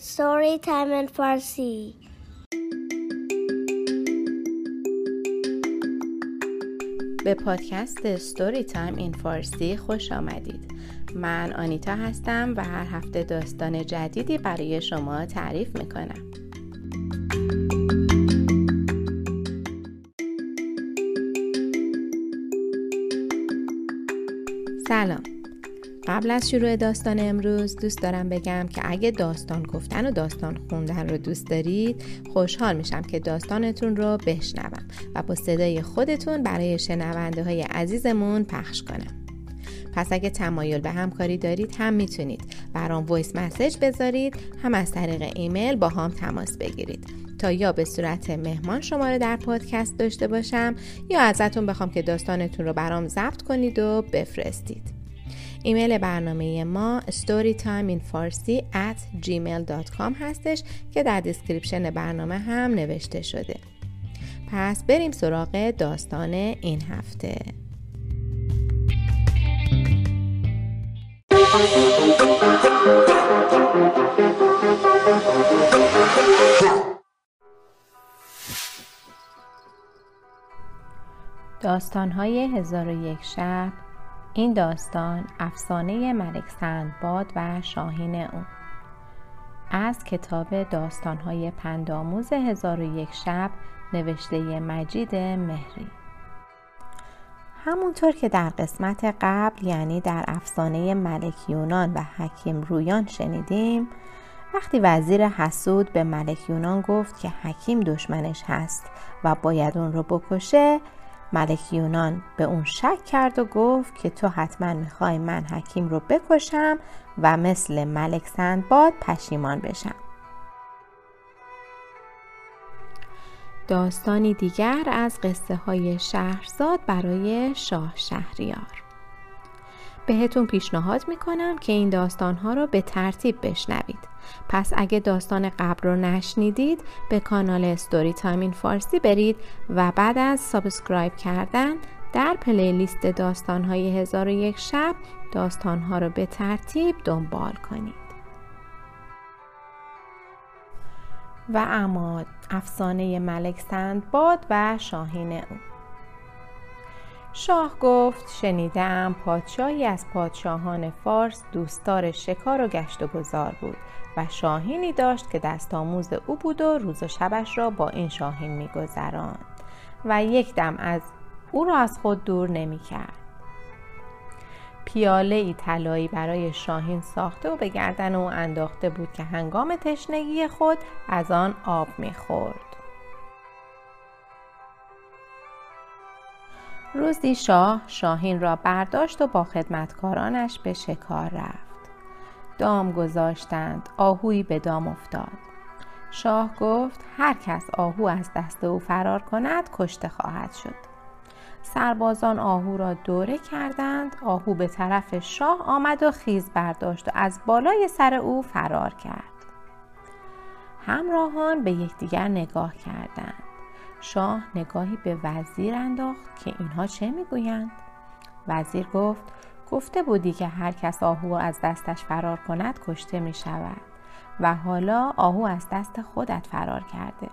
Story Time in Farsi. به پادکست ستوری تایم این فارسی خوش آمدید. من آنیتا هستم و هر هفته داستان جدیدی برای شما تعریف می‌کنم. سلام. قبل از شروع داستان امروز دوست دارم بگم که اگه داستان گفتن و داستان خوندن رو دوست دارید خوشحال میشم که داستانتون رو بشنوم و با صدای خودتون برای شنونده های عزیزمون پخش کنم. پس اگه تمایل به همکاری دارید هم می‌تونید برام voice message بذارید هم از طریق ایمیل باهام تماس بگیرید. تا یا به صورت مهمان شما رو در پادکست داشته باشم یا ازتون بخوام که داستانتون رو برام ضبط کنید و بفرستید. ایمیل برنامه ما storytimeinfarsi at gmail.com هستش که در description برنامه هم نوشته شده. پس بریم سراغ داستان این هفته. داستانهای هزار و یک شب این داستان افسانه ملک سندباد و شاهین اون از کتاب داستانهای پنداموز هزار و یک شب نوشته مجید مهری. همونطور که در قسمت قبل یعنی در افسانه ملک یونان و حکیم رویان شنیدیم وقتی وزیر حسود به ملک یونان گفت که حکیم دشمنش هست و باید اون رو بکشه ملک یونان به اون شک کرد و گفت که تو حتما می‌خوای من حکیم رو بکشم و مثل ملک سندباد پشیمان بشم. داستانی دیگر از قصه های شهرزاد برای شاه شهریار. بهتون پیشنهاد می‌کنم که این داستانها رو به ترتیب بشنوید. پس اگه داستان قبل رو نشنیدید به کانال Story Time فارسی برید و بعد از subscribe کردن در playlist داستانهای هزار و یک شب داستانها رو به ترتیب دنبال کنید. و اما افسانه ملک سندباد و شاهین او. شاه گفت شنیدم پادشاهی از پادشاهان فارس دوستدار شکار و گشت و گذار بود و شاهینی داشت که دست آموز او بود و روز و شبش را با این شاهین میگذراند و یک دم از او را از خود دور نمی کرد. پیاله ای طلایی برای شاهین ساخته و به گردن او انداخته بود که هنگام تشنگی خود از آن آب می‌خورد. روزی شاه شاهین را برداشت و با خدمتکارانش به شکار رفت. دام گذاشتند آهویی به دام افتاد. شاه گفت هر کس آهو از دست او فرار کند کشته خواهد شد. سربازان آهو را دوره کردند آهو به طرف شاه آمد و خیز برداشت و از بالای سر او فرار کرد. همراهان به یکدیگر نگاه کردند. شاه نگاهی به وزیر انداخت که اینها چه می‌گویند؟ وزیر گفت گفته بودی که هر کس آهو از دستش فرار کند کشته می شود و حالا آهو از دست خودت فرار کرده.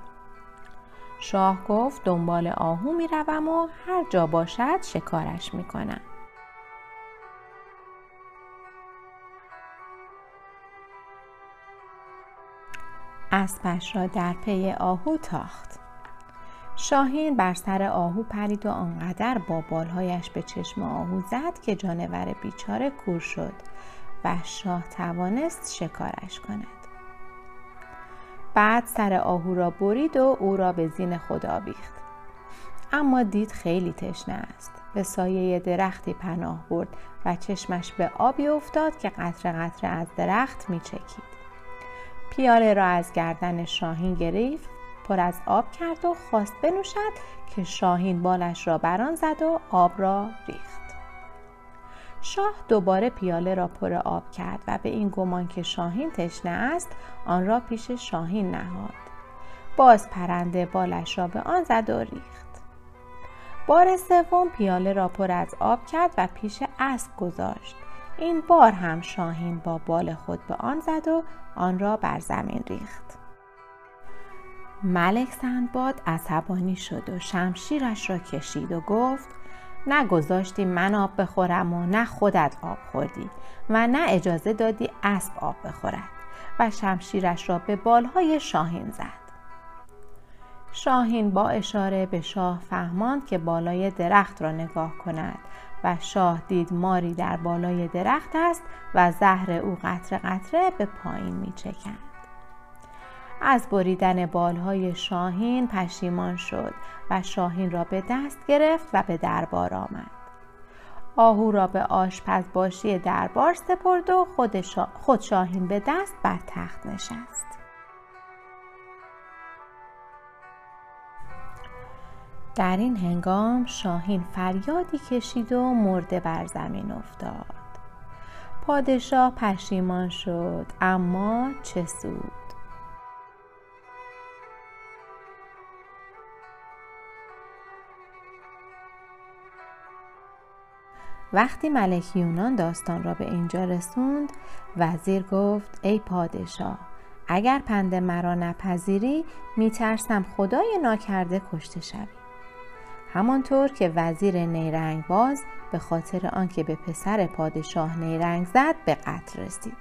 شاه گفت دنبال آهو می روم و هر جا باشد شکارش می کنم اسبش را در پی آهو تاخت. شاهین بر سر آهو پرید و آنقدر با بالهایش به چشم آهو زد که جانور بیچاره کور شد و شاه توانست شکارش کند. بعد سر آهو را برید و او را به زین خود آویخت. اما دید خیلی تشنه است. به سایه درختی پناه برد و چشمش به آبی افتاد که قطره قطره از درخت می چکید. پیاله را از گردن شاهین گرفت پر از آب کرد و خواست بنوشد که شاهین بالش را بران زد و آب را ریخت. شاه دوباره پیاله را پر آب کرد و به این گمان که شاهین تشنه است آن را پیش شاهین نهاد. باز پرنده بالش را به آن زد و ریخت. بار سوم پیاله را پر از آب کرد و پیش اسب گذاشت. این بار هم شاهین با بال خود به آن زد و آن را بر زمین ریخت. ملک سندباد عصبانی شد و شمشیرش را کشید و گفت نگذاشتی من آب بخورم و نه خودت آب خوردی و نه اجازه دادی اسب آب بخورد و شمشیرش را به بالهای شاهین زد شاهین با اشاره به شاه فهماند که بالای درخت را نگاه کند و شاه دید ماری در بالای درخت است و زهر او قطره قطره به پایین می چکند. از بریدن بالهای شاهین پشیمان شد و شاهین را به دست گرفت و به دربار آمد. آهو را به آشپزباشی دربار سپرد و خود, خود شاهین به دست بر تخت نشست. در این هنگام شاهین فریادی کشید و مرده بر زمین افتاد پادشاه پشیمان شد اما چه سود وقتی ملک یونان داستان را به اینجا رسوند وزیر گفت ای پادشاه اگر پند مرا نپذیری میترسم خدای ناکرده کشته شوی. همانطور که وزیر نیرنگ باز به خاطر آنکه به پسر پادشاه نیرنگ زد به قتل رسید.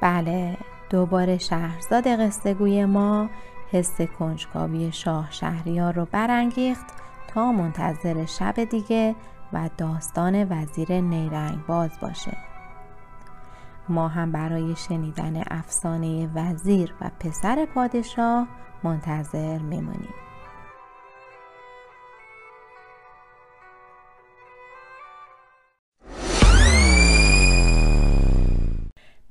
بله. دوباره شهرزاد قصه گوی ما حس کنجکاوی شاه شهریار رو برانگیخت تا منتظر شب دیگه و داستان وزیر نیرنگ باز باشه. ما هم برای شنیدن افسانه وزیر و پسر پادشاه منتظر میمونیم.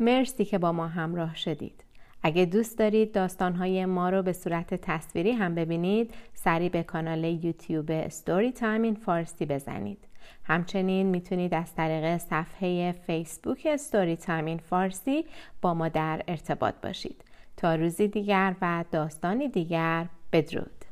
مرسی که با ما همراه شدید. اگه دوست دارید داستانهای ما رو به صورت تصویری هم ببینید سری به کانال یوتیوب ستوری تایم این فارسی بزنید. همچنین می‌تونید از طریق صفحه فیسبوک ستوری تایم فارسی با ما در ارتباط باشید. تا روزی دیگر و داستانی دیگر بدرود.